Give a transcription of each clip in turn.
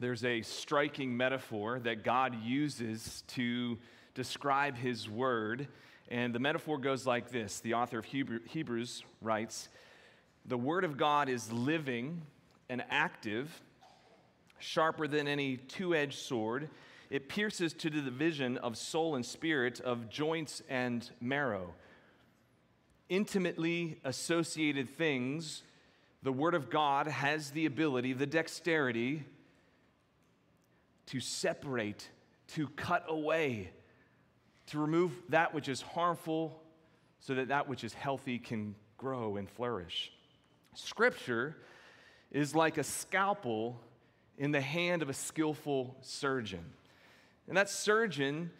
there's a striking metaphor that God uses to describe his word. And the metaphor goes like this The author of Hebrews writes, The word of God is living and active, sharper than any two edged sword. It pierces to the division of soul and spirit, of joints and marrow. Intimately associated things, the Word of God has the ability, the dexterity, to separate, to cut away, to remove that which is harmful so that that which is healthy can grow and flourish. Scripture is like a scalpel in the hand of a skillful surgeon. And that surgeon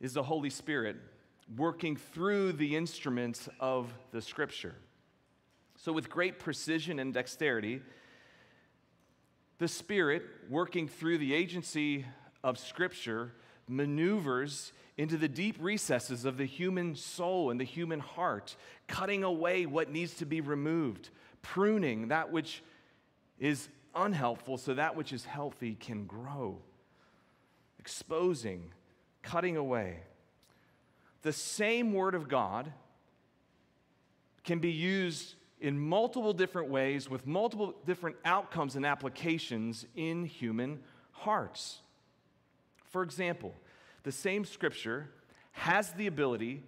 is the Holy Spirit working through the instruments of the Scripture. So, with great precision and dexterity, the Spirit, working through the agency of Scripture, maneuvers into the deep recesses of the human soul and the human heart, cutting away what needs to be removed, pruning that which is unhelpful so that which is healthy can grow, exposing, cutting away. The same Word of God can be used in multiple different ways with multiple different outcomes and applications in human hearts. For example, the same scripture has the ability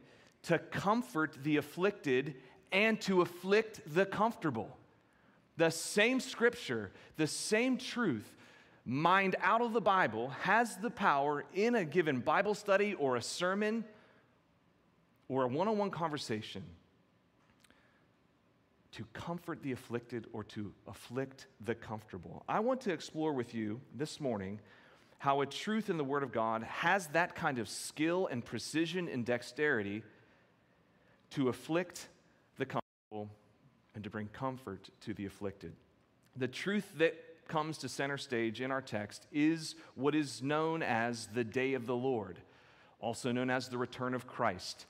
to comfort the afflicted and to afflict the comfortable. The same scripture, the same truth, mined out of the Bible, has the power in a given Bible study or a sermon or a one on one conversation to comfort the afflicted or to afflict the comfortable. I want to explore with you this morning how a truth in the Word of God has that kind of skill and precision and dexterity to afflict the comfortable and to bring comfort to the afflicted. The truth that comes to center stage in our text is what is known as the day of the Lord, also known as the return of Christ.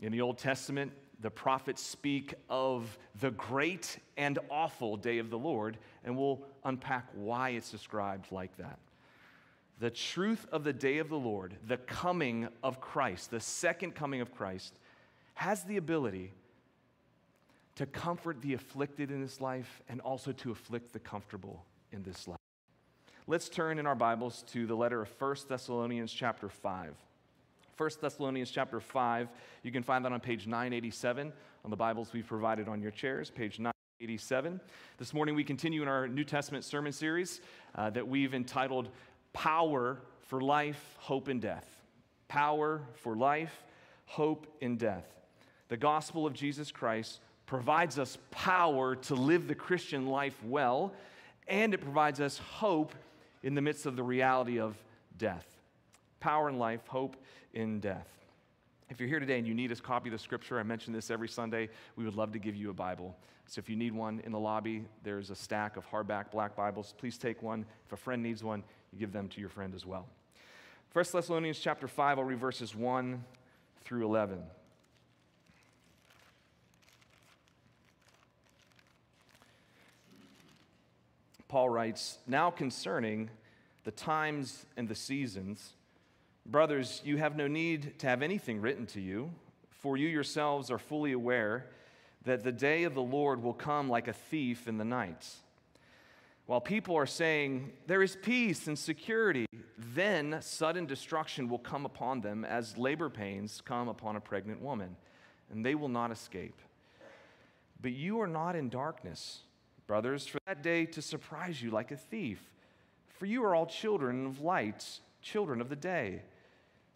In the Old Testament, the prophets speak of the great and awful day of the Lord, and we'll unpack why it's described like that. The truth of the day of the Lord, the coming of Christ, the second coming of Christ, has the ability to comfort the afflicted in this life and also to afflict the comfortable in this life. Let's turn in our Bibles to the letter of 1 Thessalonians chapter 5. 1 Thessalonians chapter 5. You can find that on page 987 on the Bibles we've provided on your chairs, page 987. This morning we continue in our New Testament sermon series uh, that we've entitled Power for Life, Hope, and Death. Power for Life, Hope, and Death. The gospel of Jesus Christ provides us power to live the Christian life well, and it provides us hope in the midst of the reality of death. Power in life, hope in death. If you're here today and you need a copy of the scripture, I mention this every Sunday, we would love to give you a Bible. So if you need one in the lobby, there's a stack of hardback black Bibles. Please take one. If a friend needs one, you give them to your friend as well. 1 Thessalonians chapter 5, I'll read verses 1 through 11. Paul writes, Now concerning the times and the seasons, Brothers, you have no need to have anything written to you, for you yourselves are fully aware that the day of the Lord will come like a thief in the night. While people are saying, There is peace and security, then sudden destruction will come upon them as labor pains come upon a pregnant woman, and they will not escape. But you are not in darkness, brothers, for that day to surprise you like a thief. For you are all children of light, children of the day.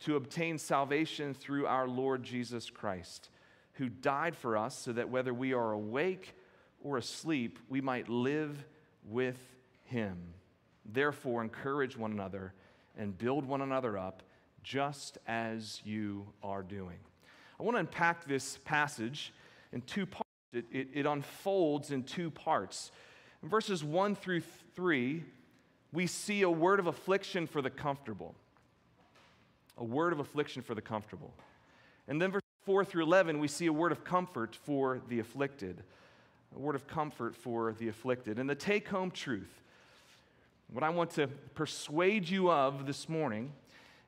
to obtain salvation through our Lord Jesus Christ, who died for us so that whether we are awake or asleep, we might live with him. Therefore, encourage one another and build one another up, just as you are doing. I want to unpack this passage in two parts. It, it, it unfolds in two parts. In verses 1 through 3, we see a word of affliction for the comfortable. A word of affliction for the comfortable. And then verse 4 through 11, we see a word of comfort for the afflicted. A word of comfort for the afflicted. And the take home truth, what I want to persuade you of this morning,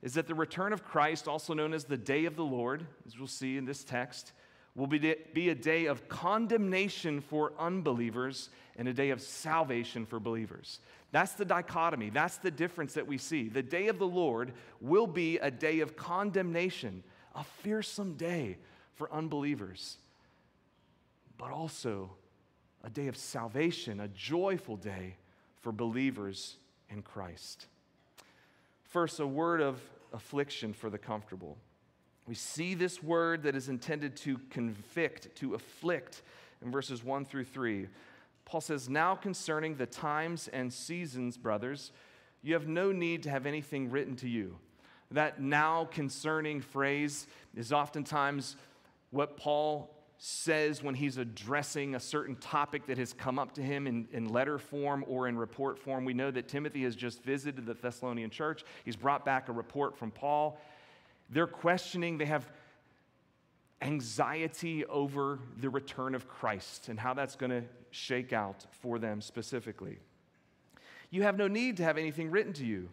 is that the return of Christ, also known as the day of the Lord, as we'll see in this text, will be, be a day of condemnation for unbelievers and a day of salvation for believers. That's the dichotomy. That's the difference that we see. The day of the Lord will be a day of condemnation, a fearsome day for unbelievers, but also a day of salvation, a joyful day for believers in Christ. First, a word of affliction for the comfortable. We see this word that is intended to convict, to afflict in verses 1 through 3. Paul says, Now concerning the times and seasons, brothers, you have no need to have anything written to you. That now concerning phrase is oftentimes what Paul says when he's addressing a certain topic that has come up to him in, in letter form or in report form. We know that Timothy has just visited the Thessalonian church. He's brought back a report from Paul. They're questioning, they have anxiety over the return of Christ and how that's going to shake out for them specifically. You have no need to have anything written to you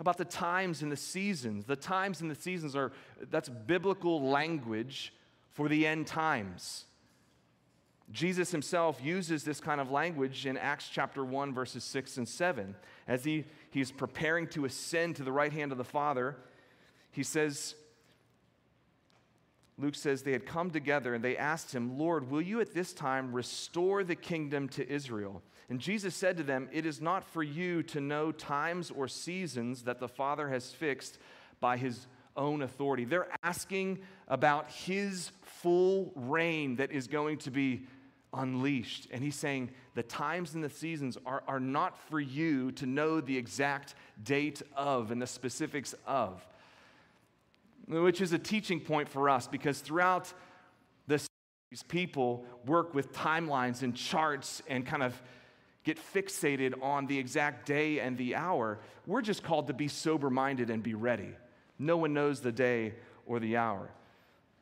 about the times and the seasons. The times and the seasons are that's biblical language for the end times. Jesus himself uses this kind of language in Acts chapter 1, verses 6 and 7. As he, he's preparing to ascend to the right hand of the Father, he says, Luke says, they had come together and they asked him, Lord, will you at this time restore the kingdom to Israel? And Jesus said to them, It is not for you to know times or seasons that the Father has fixed by his own authority. They're asking about his full reign that is going to be unleashed. And he's saying the times and the seasons are, are not for you to know the exact date of and the specifics of. Which is a teaching point for us because throughout the series, people work with timelines and charts and kind of get fixated on the exact day and the hour. We're just called to be sober minded and be ready. No one knows the day or the hour.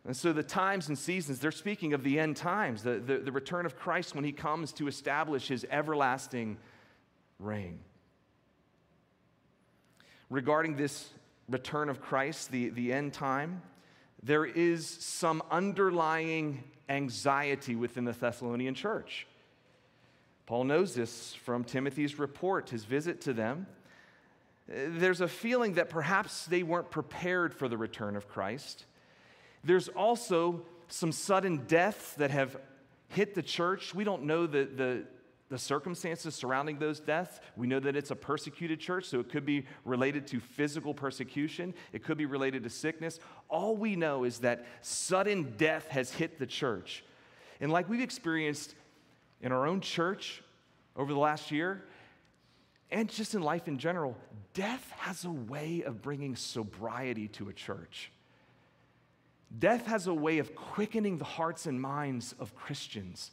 And so the times and seasons, they're speaking of the end times, the, the, the, return of Christ when he comes to establish his everlasting reign. Regarding this return of Christ, the, the end time, there is some underlying anxiety within the Thessalonian church. Paul knows this from Timothy's report, his visit to them. There's a feeling that perhaps they weren't prepared for the return of Christ there's also some sudden deaths that have hit the church. We don't know the, the, the circumstances surrounding those deaths. We know that it's a persecuted church, so it could be related to physical persecution, it could be related to sickness. All we know is that sudden death has hit the church. And like we've experienced in our own church over the last year, and just in life in general, death has a way of bringing sobriety to a church. Death has a way of quickening the hearts and minds of Christians,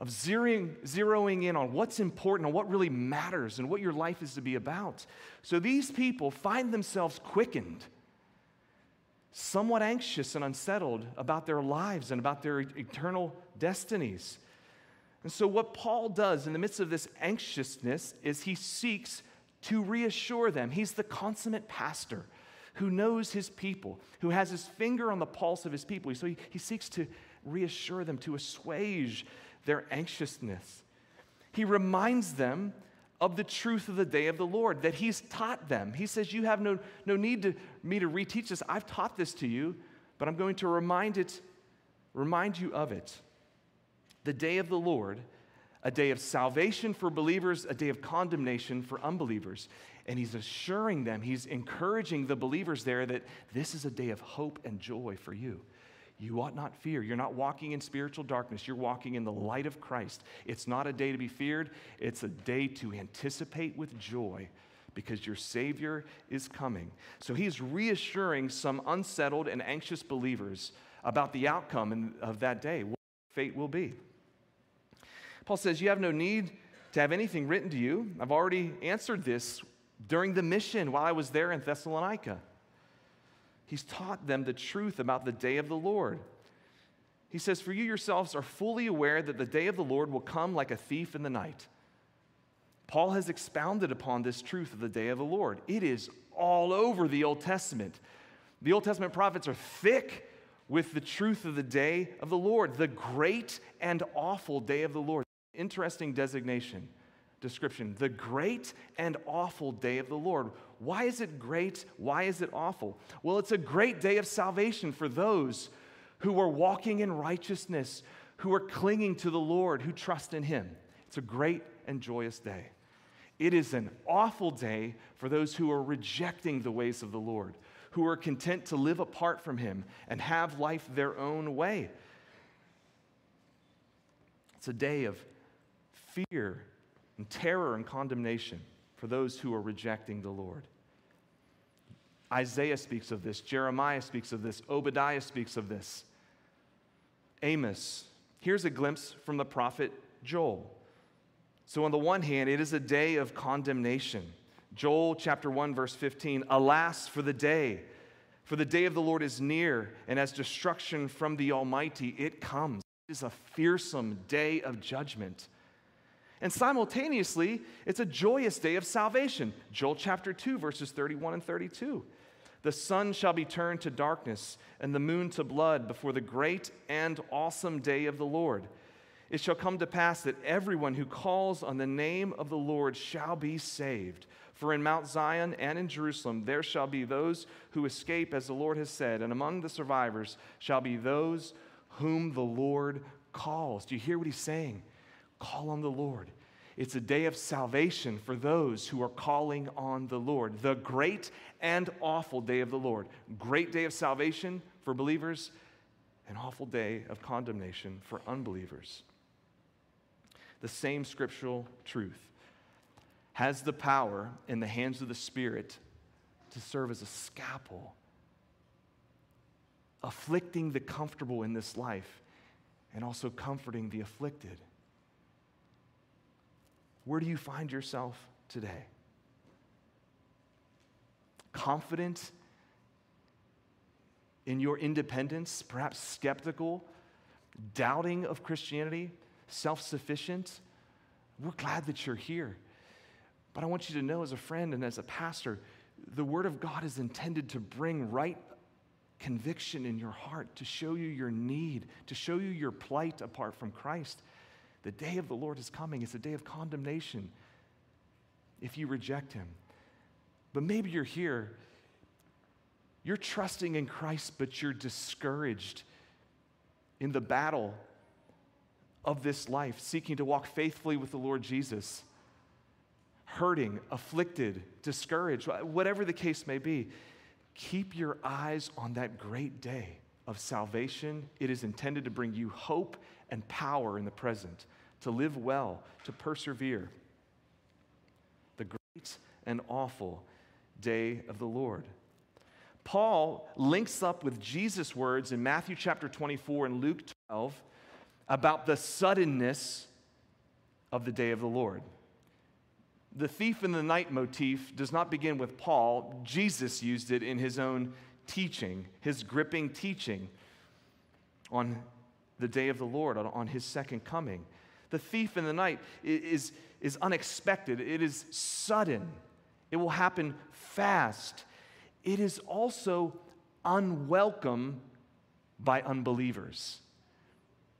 of zeroing, zeroing in on what's important and what really matters and what your life is to be about. So these people find themselves quickened, somewhat anxious and unsettled about their lives and about their eternal destinies. And so, what Paul does in the midst of this anxiousness is he seeks to reassure them. He's the consummate pastor who knows his people, who has his finger on the pulse of his people. So he, he seeks to reassure them, to assuage their anxiousness. He reminds them of the truth of the day of the Lord that he's taught them. He says, You have no, no need to me to reteach this. I've taught this to you, but I'm going to remind it, remind you of it. The day of the Lord, a day of salvation for believers, a day of condemnation for unbelievers. And he's assuring them, he's encouraging the believers there that this is a day of hope and joy for you. You ought not fear. You're not walking in spiritual darkness. You're walking in the light of Christ. It's not a day to be feared, it's a day to anticipate with joy because your Savior is coming. So he's reassuring some unsettled and anxious believers about the outcome of that day, what fate will be. Paul says, You have no need to have anything written to you. I've already answered this during the mission while I was there in Thessalonica. He's taught them the truth about the day of the Lord. He says, For you yourselves are fully aware that the day of the Lord will come like a thief in the night. Paul has expounded upon this truth of the day of the Lord. It is all over the Old Testament. The Old Testament prophets are thick with the truth of the day of the Lord, the great and awful day of the Lord. Interesting designation, description. The great and awful day of the Lord. Why is it great? Why is it awful? Well, it's a great day of salvation for those who are walking in righteousness, who are clinging to the Lord, who trust in Him. It's a great and joyous day. It is an awful day for those who are rejecting the ways of the Lord, who are content to live apart from Him and have life their own way. It's a day of fear and terror and condemnation for those who are rejecting the Lord. Isaiah speaks of this, Jeremiah speaks of this, Obadiah speaks of this. Amos. Here's a glimpse from the prophet Joel. So, on the one hand, it is a day of condemnation. Joel chapter 1, verse 15 Alas for the day, for the day of the Lord is near, and as destruction from the Almighty it comes. It is a fearsome day of judgment. And simultaneously, it's a joyous day of salvation. Joel chapter 2, verses 31 and 32. The sun shall be turned to darkness and the moon to blood before the great and awesome day of the Lord. It shall come to pass that everyone who calls on the name of the Lord shall be saved. For in Mount Zion and in Jerusalem there shall be those who escape, as the Lord has said, and among the survivors shall be those whom the Lord calls. Do you hear what he's saying? Call on the Lord. It's a day of salvation for those who are calling on the Lord. The great and awful day of the Lord. Great day of salvation for believers, an awful day of condemnation for unbelievers the same scriptural truth, has the power in the hands of the Spirit to serve as a scalpel, afflicting the comfortable in this life and also comforting the afflicted. Where do you find yourself today? Confident in your independence, perhaps skeptical, doubting of Christianity? self sufficient, we're glad that you're here. But I want you to know, as a friend and as a pastor, the Word of God is intended to bring right conviction in your heart, to show you your need, to show you your plight apart from Christ. The day of the Lord is coming. It's a day of condemnation if you reject Him. But maybe you're here, you're trusting in Christ, but you're discouraged in the battle of this life, seeking to walk faithfully with the Lord Jesus, hurting, afflicted, discouraged, whatever the case may be, keep your eyes on that great day of salvation. It is intended to bring you hope and power in the present, to live well, to persevere. The great and awful day of the Lord. Paul links up with Jesus' words in Matthew chapter 24 and Luke 12 about the suddenness of the day of the Lord. The thief in the night motif does not begin with Paul. Jesus used it in his own teaching, his gripping teaching on the day of the Lord, on his second coming. The thief in the night is, is unexpected, it is sudden, it will happen fast. It is also unwelcome by unbelievers.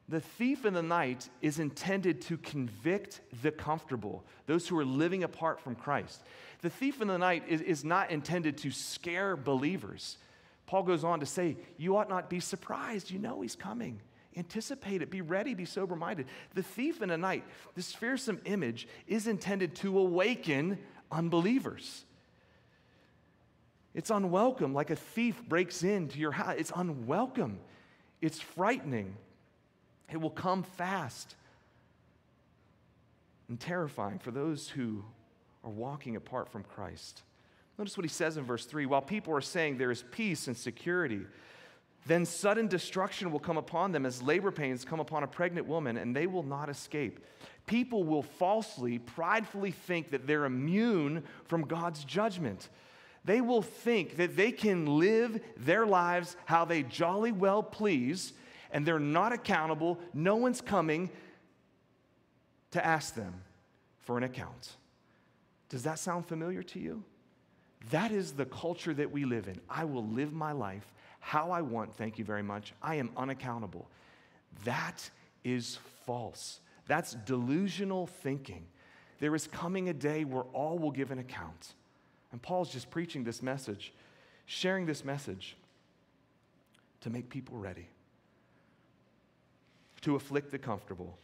The thief in the night is intended to convict the comfortable, those who are living apart from Christ. The thief in the night is, is not intended to scare believers. Paul goes on to say, You ought not be surprised. You know he's coming. Anticipate it. Be ready. Be sober minded. The thief in the night, this fearsome image, is intended to awaken unbelievers. It's unwelcome, like a thief breaks into your house. It's unwelcome. It's frightening. It will come fast and terrifying for those who are walking apart from Christ. Notice what he says in verse 3 while people are saying there is peace and security, then sudden destruction will come upon them as labor pains come upon a pregnant woman, and they will not escape. People will falsely, pridefully think that they're immune from God's judgment. They will think that they can live their lives how they jolly well please, and they're not accountable. No one's coming to ask them for an account. Does that sound familiar to you? That is the culture that we live in. I will live my life how I want, thank you very much. I am unaccountable. That is false. That's delusional thinking. There is coming a day where all will give an account. And Paul's just preaching this message, sharing this message to make people ready, to afflict the comfortable,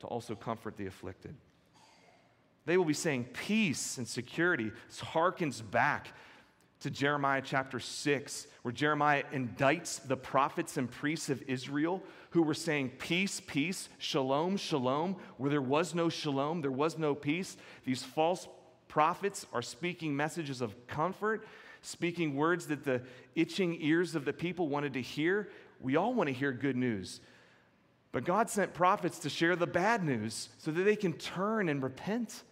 to also comfort the afflicted. They will be saying peace and security. This harkens back to Jeremiah chapter 6, where Jeremiah indicts the prophets and priests of Israel who were saying, Peace, peace, shalom, shalom, where there was no shalom, there was no peace. These false prophets are speaking messages of comfort, speaking words that the itching ears of the people wanted to hear. We all want to hear good news. But God sent prophets to share the bad news so that they can turn and repent.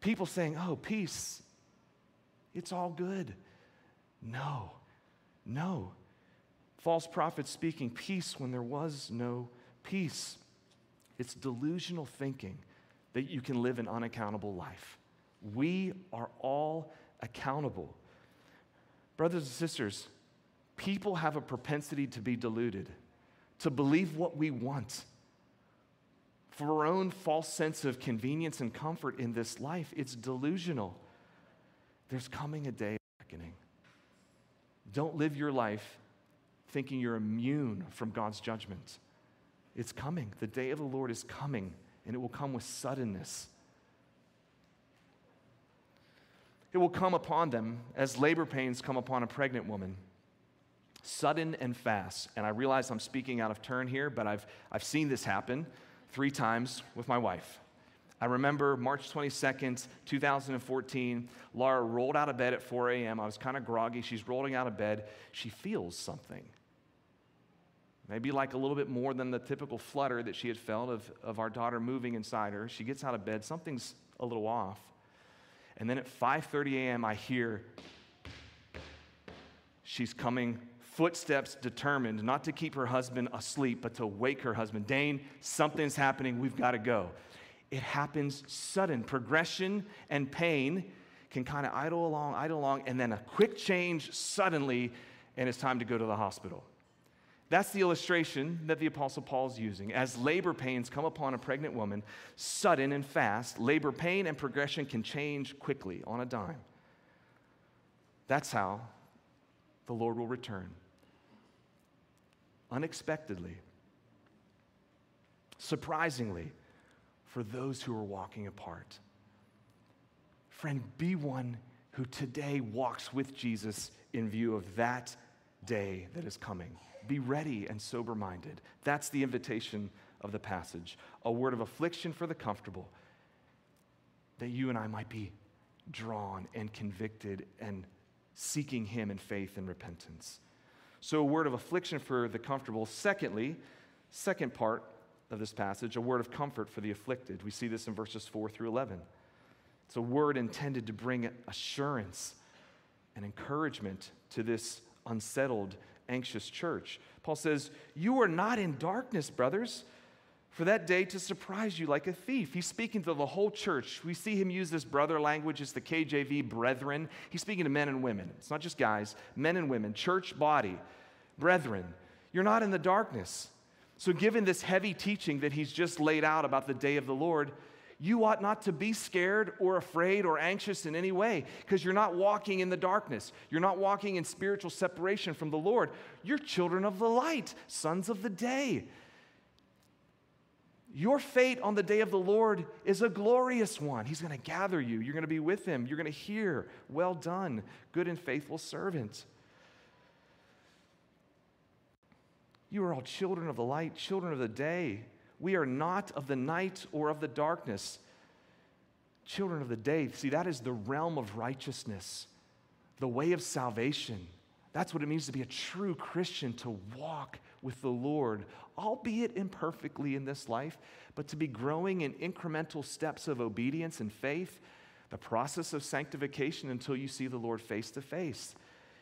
People saying, Oh, peace, it's all good. No, no. False prophets speaking peace when there was no peace. It's delusional thinking that you can live an unaccountable life. We are all accountable. Brothers and sisters, people have a propensity to be deluded, to believe what we want. For our own false sense of convenience and comfort in this life, it's delusional. There's coming a day of reckoning. Don't live your life thinking you're immune from God's judgment. It's coming. The day of the Lord is coming, and it will come with suddenness. It will come upon them as labor pains come upon a pregnant woman. Sudden and fast. And I realize I'm speaking out of turn here, but I've, I've seen this happen three times with my wife. I remember March 22nd, 2014, Laura rolled out of bed at 4 a.m. I was kind of groggy. She's rolling out of bed. She feels something. Maybe like a little bit more than the typical flutter that she had felt of, of our daughter moving inside her. She gets out of bed, something's a little off. And then at 5:30 a.m. I hear she's coming footsteps determined not to keep her husband asleep but to wake her husband. Dane, something's happening. We've got to go it happens sudden. Progression and pain can kind of idle along, idle along, and then a quick change suddenly, and it's time to go to the hospital. That's the illustration that the Apostle Paul is using. As labor pains come upon a pregnant woman, sudden and fast, labor pain and progression can change quickly on a dime. That's how the Lord will return. Unexpectedly, surprisingly, for those who are walking apart. Friend, be one who today walks with Jesus in view of that day that is coming. Be ready and sober minded. That's the invitation of the passage. A word of affliction for the comfortable, that you and I might be drawn and convicted and seeking Him in faith and repentance. So, a word of affliction for the comfortable. Secondly, second part, of this passage, a word of comfort for the afflicted. We see this in verses 4 through 11. It's a word intended to bring assurance and encouragement to this unsettled, anxious church. Paul says, You are not in darkness, brothers, for that day to surprise you like a thief. He's speaking to the whole church. We see him use this brother language, it's the KJV, brethren. He's speaking to men and women. It's not just guys, men and women, church body, brethren. You're not in the darkness. So, given this heavy teaching that he's just laid out about the day of the Lord, you ought not to be scared or afraid or anxious in any way because you're not walking in the darkness. You're not walking in spiritual separation from the Lord. You're children of the light, sons of the day. Your fate on the day of the Lord is a glorious one. He's going to gather you. You're going to be with him. You're going to hear, Well done, good and faithful servant. You are all children of the light, children of the day. We are not of the night or of the darkness. Children of the day, see, that is the realm of righteousness, the way of salvation. That's what it means to be a true Christian, to walk with the Lord, albeit imperfectly in this life, but to be growing in incremental steps of obedience and faith, the process of sanctification until you see the Lord face to face.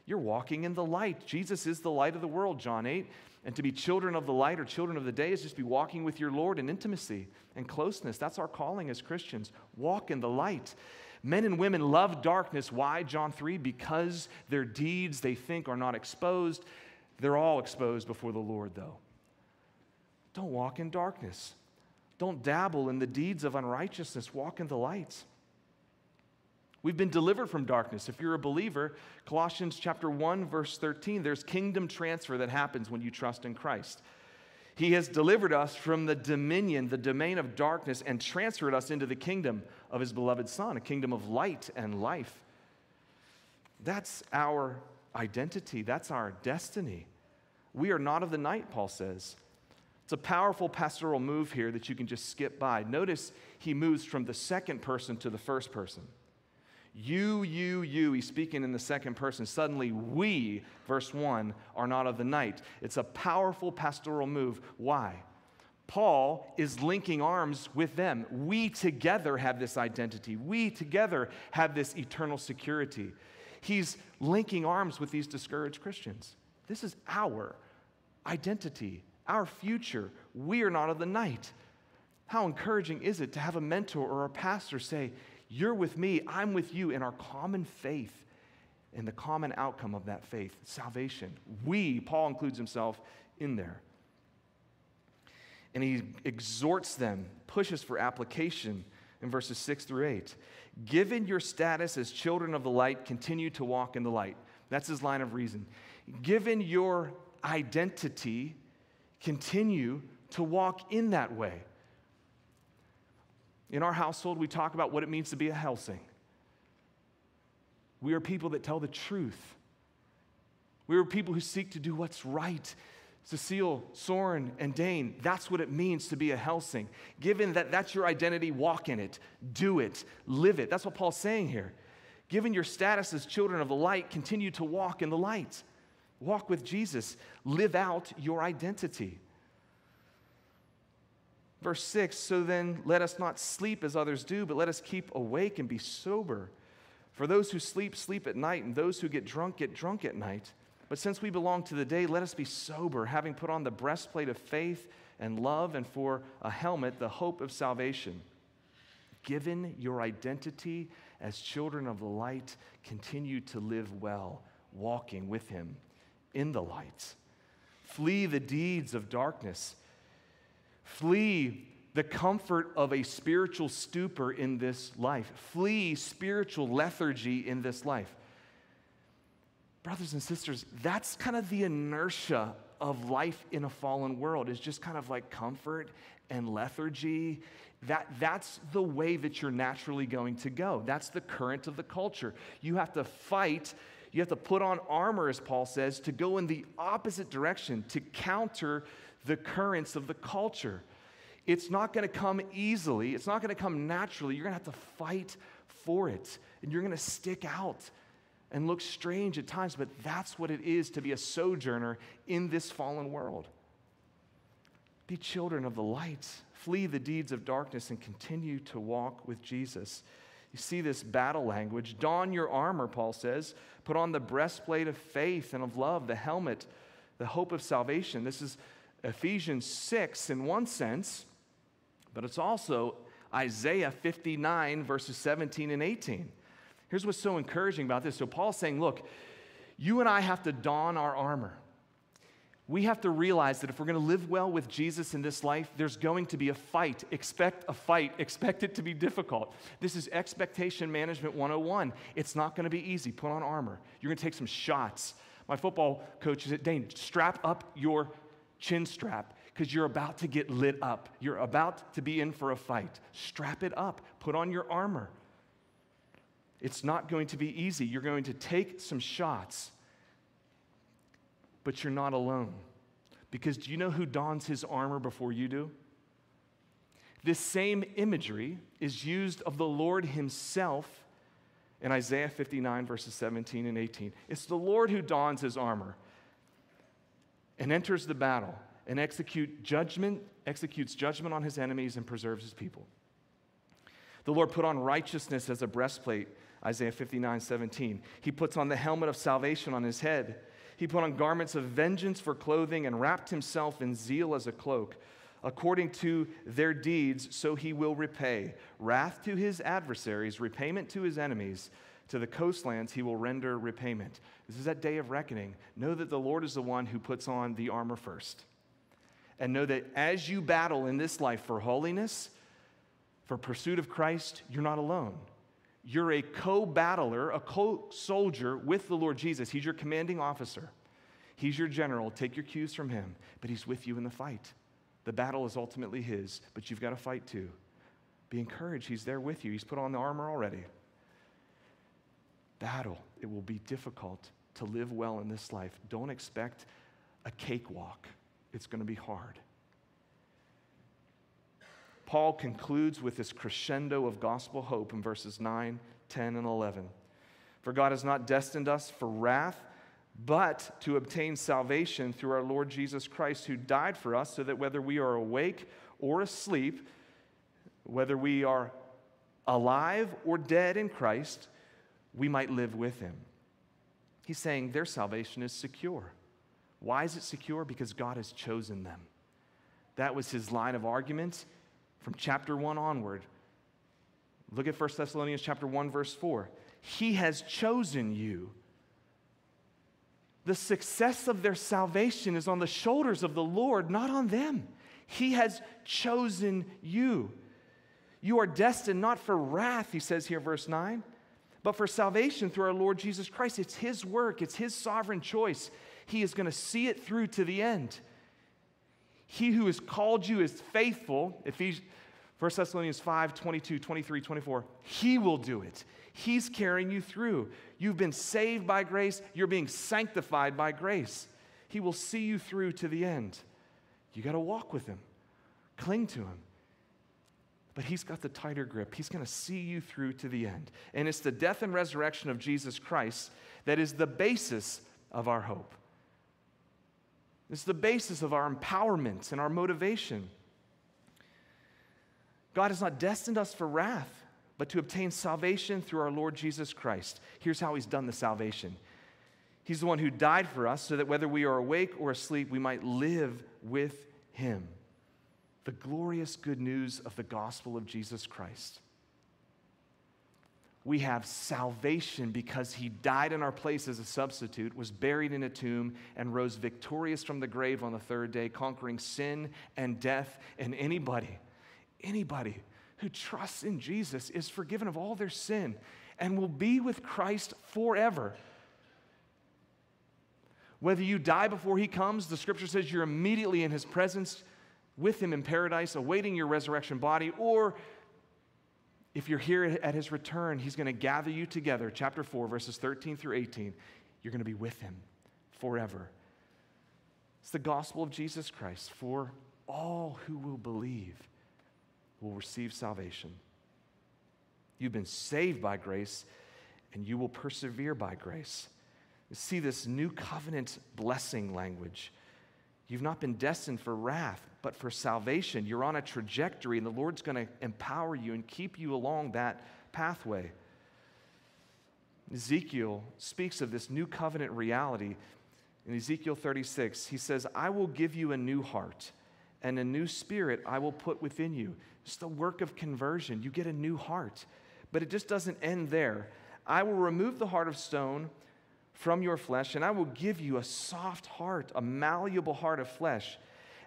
You're walking in the light. Jesus is the light of the world, John 8. And to be children of the light or children of the day is just be walking with your Lord in intimacy and closeness. That's our calling as Christians. Walk in the light. Men and women love darkness. Why? John 3 because their deeds they think are not exposed. They're all exposed before the Lord, though. Don't walk in darkness. Don't dabble in the deeds of unrighteousness. Walk in the light. We've been delivered from darkness. If you're a believer, Colossians chapter 1 verse 13, there's kingdom transfer that happens when you trust in Christ. He has delivered us from the dominion, the domain of darkness and transferred us into the kingdom of his beloved son, a kingdom of light and life. That's our identity, that's our destiny. We are not of the night, Paul says. It's a powerful pastoral move here that you can just skip by. Notice he moves from the second person to the first person. You, you, you, he's speaking in the second person. Suddenly, we, verse 1, are not of the night. It's a powerful pastoral move. Why? Paul is linking arms with them. We together have this identity. We together have this eternal security. He's linking arms with these discouraged Christians. This is our identity, our future. We are not of the night. How encouraging is it to have a mentor or a pastor say, you're with me, I'm with you in our common faith and the common outcome of that faith, salvation. We, Paul includes himself in there. And he exhorts them, pushes for application in verses 6 through 8. Given your status as children of the light, continue to walk in the light. That's his line of reason. Given your identity, continue to walk in that way. In our household, we talk about what it means to be a Helsing. We are people that tell the truth. We are people who seek to do what's right. Cecile, Soren, and Dane, that's what it means to be a Helsing. Given that that's your identity, walk in it, do it, live it. That's what Paul's saying here. Given your status as children of the light, continue to walk in the light. Walk with Jesus, live out your identity. Verse 6 So then let us not sleep as others do, but let us keep awake and be sober. For those who sleep, sleep at night, and those who get drunk, get drunk at night. But since we belong to the day, let us be sober, having put on the breastplate of faith and love, and for a helmet, the hope of salvation. Given your identity as children of the light, continue to live well, walking with Him in the light. Flee the deeds of darkness Flee the comfort of a spiritual stupor in this life. Flee spiritual lethargy in this life. Brothers and sisters, that's kind of the inertia of life in a fallen world, is just kind of like comfort and lethargy. That, that's the way that you're naturally going to go. That's the current of the culture. You have to fight, you have to put on armor, as Paul says, to go in the opposite direction, to counter the currents of the culture. It's not going to come easily, it's not going to come naturally. You're going to have to fight for it, and you're going to stick out and look strange at times, but that's what it is to be a sojourner in this fallen world. Be children of the light, flee the deeds of darkness, and continue to walk with Jesus. You see this battle language. Don your armor, Paul says. Put on the breastplate of faith and of love, the helmet, the hope of salvation. This is Ephesians 6 in one sense, but it's also Isaiah 59, verses 17 and 18. Here's what's so encouraging about this. So, Paul's saying, look, you and I have to don our armor. We have to realize that if we're going to live well with Jesus in this life, there's going to be a fight. Expect a fight. Expect it to be difficult. This is expectation management 101. It's not going to be easy. Put on armor. You're going to take some shots. My football coach said, Dane, strap up your chin strap because you're about to get lit up. You're about to be in for a fight. Strap it up, put on your armor. It's not going to be easy. You're going to take some shots, but you're not alone. Because do you know who dons his armor before you do? This same imagery is used of the Lord Himself in Isaiah 59, verses 17 and 18. It's the Lord who dons His armor and enters the battle and execute judgment, executes judgment on His enemies and preserves His people. The Lord put on righteousness as a breastplate, Isaiah 59, 17. He puts on the helmet of salvation on his head. He put on garments of vengeance for clothing and wrapped himself in zeal as a cloak. According to their deeds, so he will repay. Wrath to his adversaries, repayment to his enemies. To the coastlands, he will render repayment. This is that day of reckoning. Know that the Lord is the one who puts on the armor first. And know that as you battle in this life for holiness, for pursuit of Christ, you're not alone. You're a co battler, a co soldier with the Lord Jesus. He's your commanding officer, He's your general. Take your cues from Him, but He's with you in the fight. The battle is ultimately His, but you've got to fight too. Be encouraged. He's there with you, He's put on the armor already. Battle. It will be difficult to live well in this life. Don't expect a cakewalk, it's going to be hard. Paul concludes with this crescendo of gospel hope in verses 9, 10, and 11. For God has not destined us for wrath, but to obtain salvation through our Lord Jesus Christ, who died for us, so that whether we are awake or asleep, whether we are alive or dead in Christ, we might live with him. He's saying their salvation is secure. Why is it secure? Because God has chosen them. That was his line of argument from chapter 1 onward. Look at 1 Thessalonians chapter 1 verse 4. He has chosen you. The success of their salvation is on the shoulders of the Lord, not on them. He has chosen you. You are destined not for wrath, he says here, verse 9, but for salvation through our Lord Jesus Christ. It's his work, it's his sovereign choice. He is going to see it through to the end. He who has called you is faithful. Ephesians, 1 Thessalonians 5 22, 23, 24. He will do it. He's carrying you through. You've been saved by grace, you're being sanctified by grace. He will see you through to the end. You got to walk with Him, cling to Him. But He's got the tighter grip. He's going to see you through to the end. And it's the death and resurrection of Jesus Christ that is the basis of our hope. It's the basis of our empowerment and our motivation. God has not destined us for wrath, but to obtain salvation through our Lord Jesus Christ. Here's how He's done the salvation He's the one who died for us so that whether we are awake or asleep, we might live with Him. The glorious good news of the gospel of Jesus Christ we have salvation because he died in our place as a substitute, was buried in a tomb, and rose victorious from the grave on the third day, conquering sin and death. And anybody, anybody who trusts in Jesus is forgiven of all their sin and will be with Christ forever. Whether you die before he comes, the scripture says you're immediately in his presence with him in paradise, awaiting your resurrection body, or if you're here at his return, he's going to gather you together. Chapter 4, verses 13 through 18. You're going to be with him forever. It's the gospel of Jesus Christ for all who will believe will receive salvation. You've been saved by grace, and you will persevere by grace. See this new covenant blessing language. You've not been destined for wrath, but for salvation. You're on a trajectory, and the Lord's going to empower you and keep you along that pathway. Ezekiel speaks of this new covenant reality. In Ezekiel 36, he says, I will give you a new heart, and a new spirit I will put within you. It's the work of conversion. You get a new heart. But it just doesn't end there. I will remove the heart of stone from your flesh, and I will give you a soft heart, a malleable heart of flesh.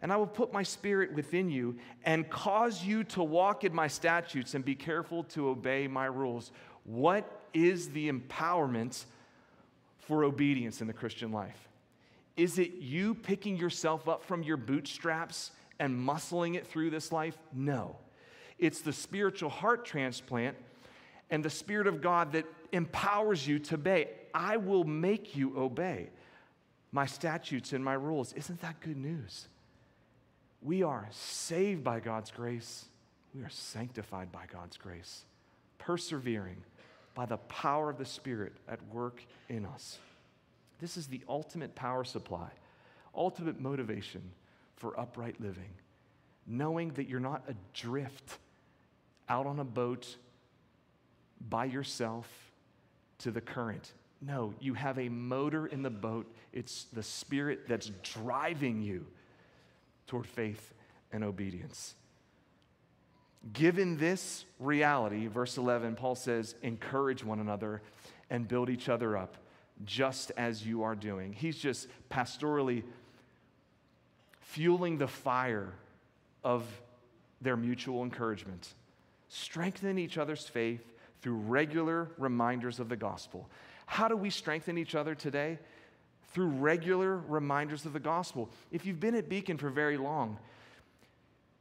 And I will put my spirit within you and cause you to walk in my statutes and be careful to obey my rules. What is the empowerment for obedience in the Christian life? Is it you picking yourself up from your bootstraps and muscling it through this life? No. It's the spiritual heart transplant and the Spirit of God that empowers you to obey. I will make you obey my statutes and my rules. Isn't that good news? We are saved by God's grace. we are sanctified by God's grace, persevering by the power of the Spirit at work in us. This is the ultimate power supply, ultimate motivation for upright living, knowing that you're not adrift out on a boat by yourself to the current. No, you have a motor in the boat. It's the Spirit that's driving you toward faith and obedience. Given this reality, verse 11, Paul says, encourage one another and build each other up, just as you are doing. He's just pastorally fueling the fire of their mutual encouragement. Strengthen each other's faith through regular reminders of the gospel. How do we strengthen each other today? Through regular reminders of the gospel. If you've been at Beacon for very long,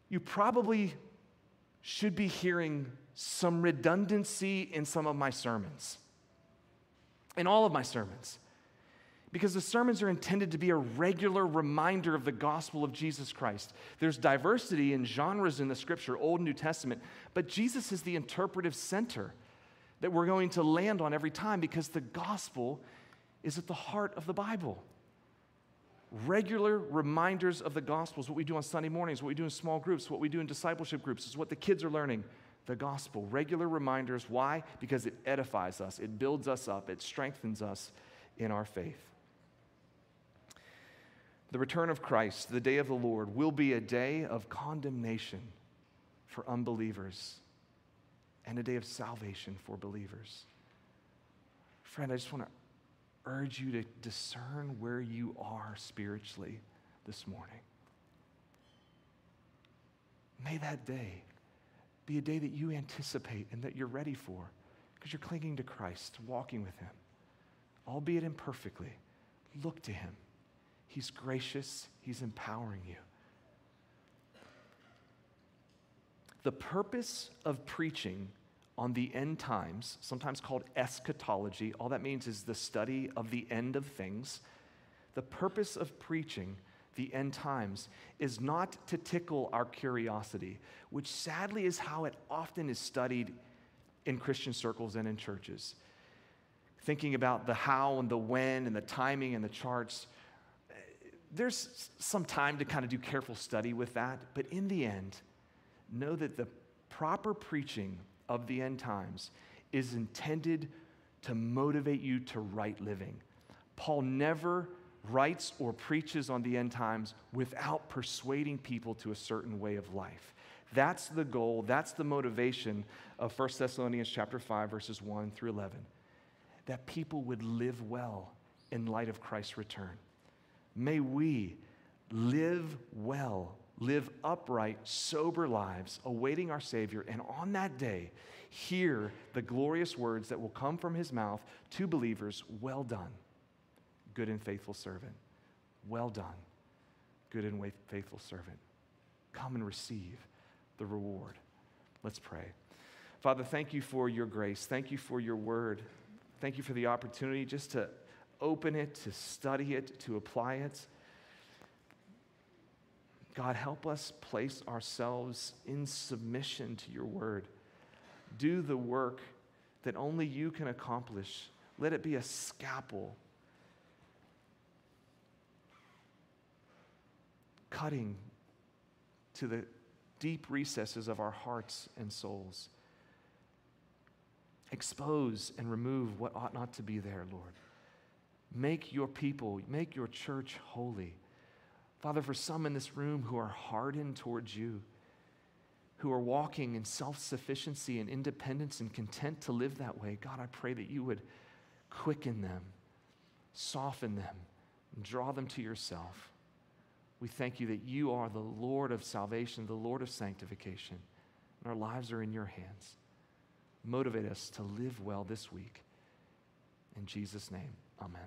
you probably should be hearing some redundancy in some of my sermons, in all of my sermons. Because the sermons are intended to be a regular reminder of the gospel of Jesus Christ. There's diversity in genres in the scripture, Old and New Testament, but Jesus is the interpretive center that we're going to land on every time because the gospel is at the heart of the Bible. Regular reminders of the gospel is what we do on Sunday mornings, what we do in small groups, what we do in discipleship groups, is what the kids are learning. The gospel. Regular reminders. Why? Because it edifies us, it builds us up, it strengthens us in our faith. The return of Christ, the day of the Lord, will be a day of condemnation for unbelievers and a day of salvation for believers. Friend, I just want to urge you to discern where you are spiritually this morning. May that day be a day that you anticipate and that you're ready for because you're clinging to Christ, walking with Him, albeit imperfectly. Look to Him. He's gracious, He's empowering you. The purpose of preaching on the end times, sometimes called eschatology, all that means is the study of the end of things. The purpose of preaching the end times is not to tickle our curiosity, which sadly is how it often is studied in Christian circles and in churches. Thinking about the how and the when and the timing and the charts, there's some time to kind of do careful study with that, but in the end, know that the proper preaching of the end times is intended to motivate you to right living. Paul never writes or preaches on the end times without persuading people to a certain way of life. That's the goal, that's the motivation of 1 Thessalonians chapter 5 verses 1 through 11. That people would live well in light of Christ's return. May we live well live upright, sober lives, awaiting our Savior, and on that day, hear the glorious words that will come from his mouth to believers Well done, good and faithful servant. Well done, good and faithful servant. Come and receive the reward. Let's pray. Father, thank you for your grace. Thank you for your word. Thank you for the opportunity just to open it, to study it, to apply it. God, help us place ourselves in submission to your word. Do the work that only you can accomplish. Let it be a scalpel, cutting to the deep recesses of our hearts and souls. Expose and remove what ought not to be there, Lord. Make your people, make your church holy. Father, for some in this room who are hardened towards you, who are walking in self sufficiency and independence and content to live that way, God, I pray that you would quicken them, soften them, and draw them to yourself. We thank you that you are the Lord of salvation, the Lord of sanctification, and our lives are in your hands. Motivate us to live well this week. In Jesus' name, amen.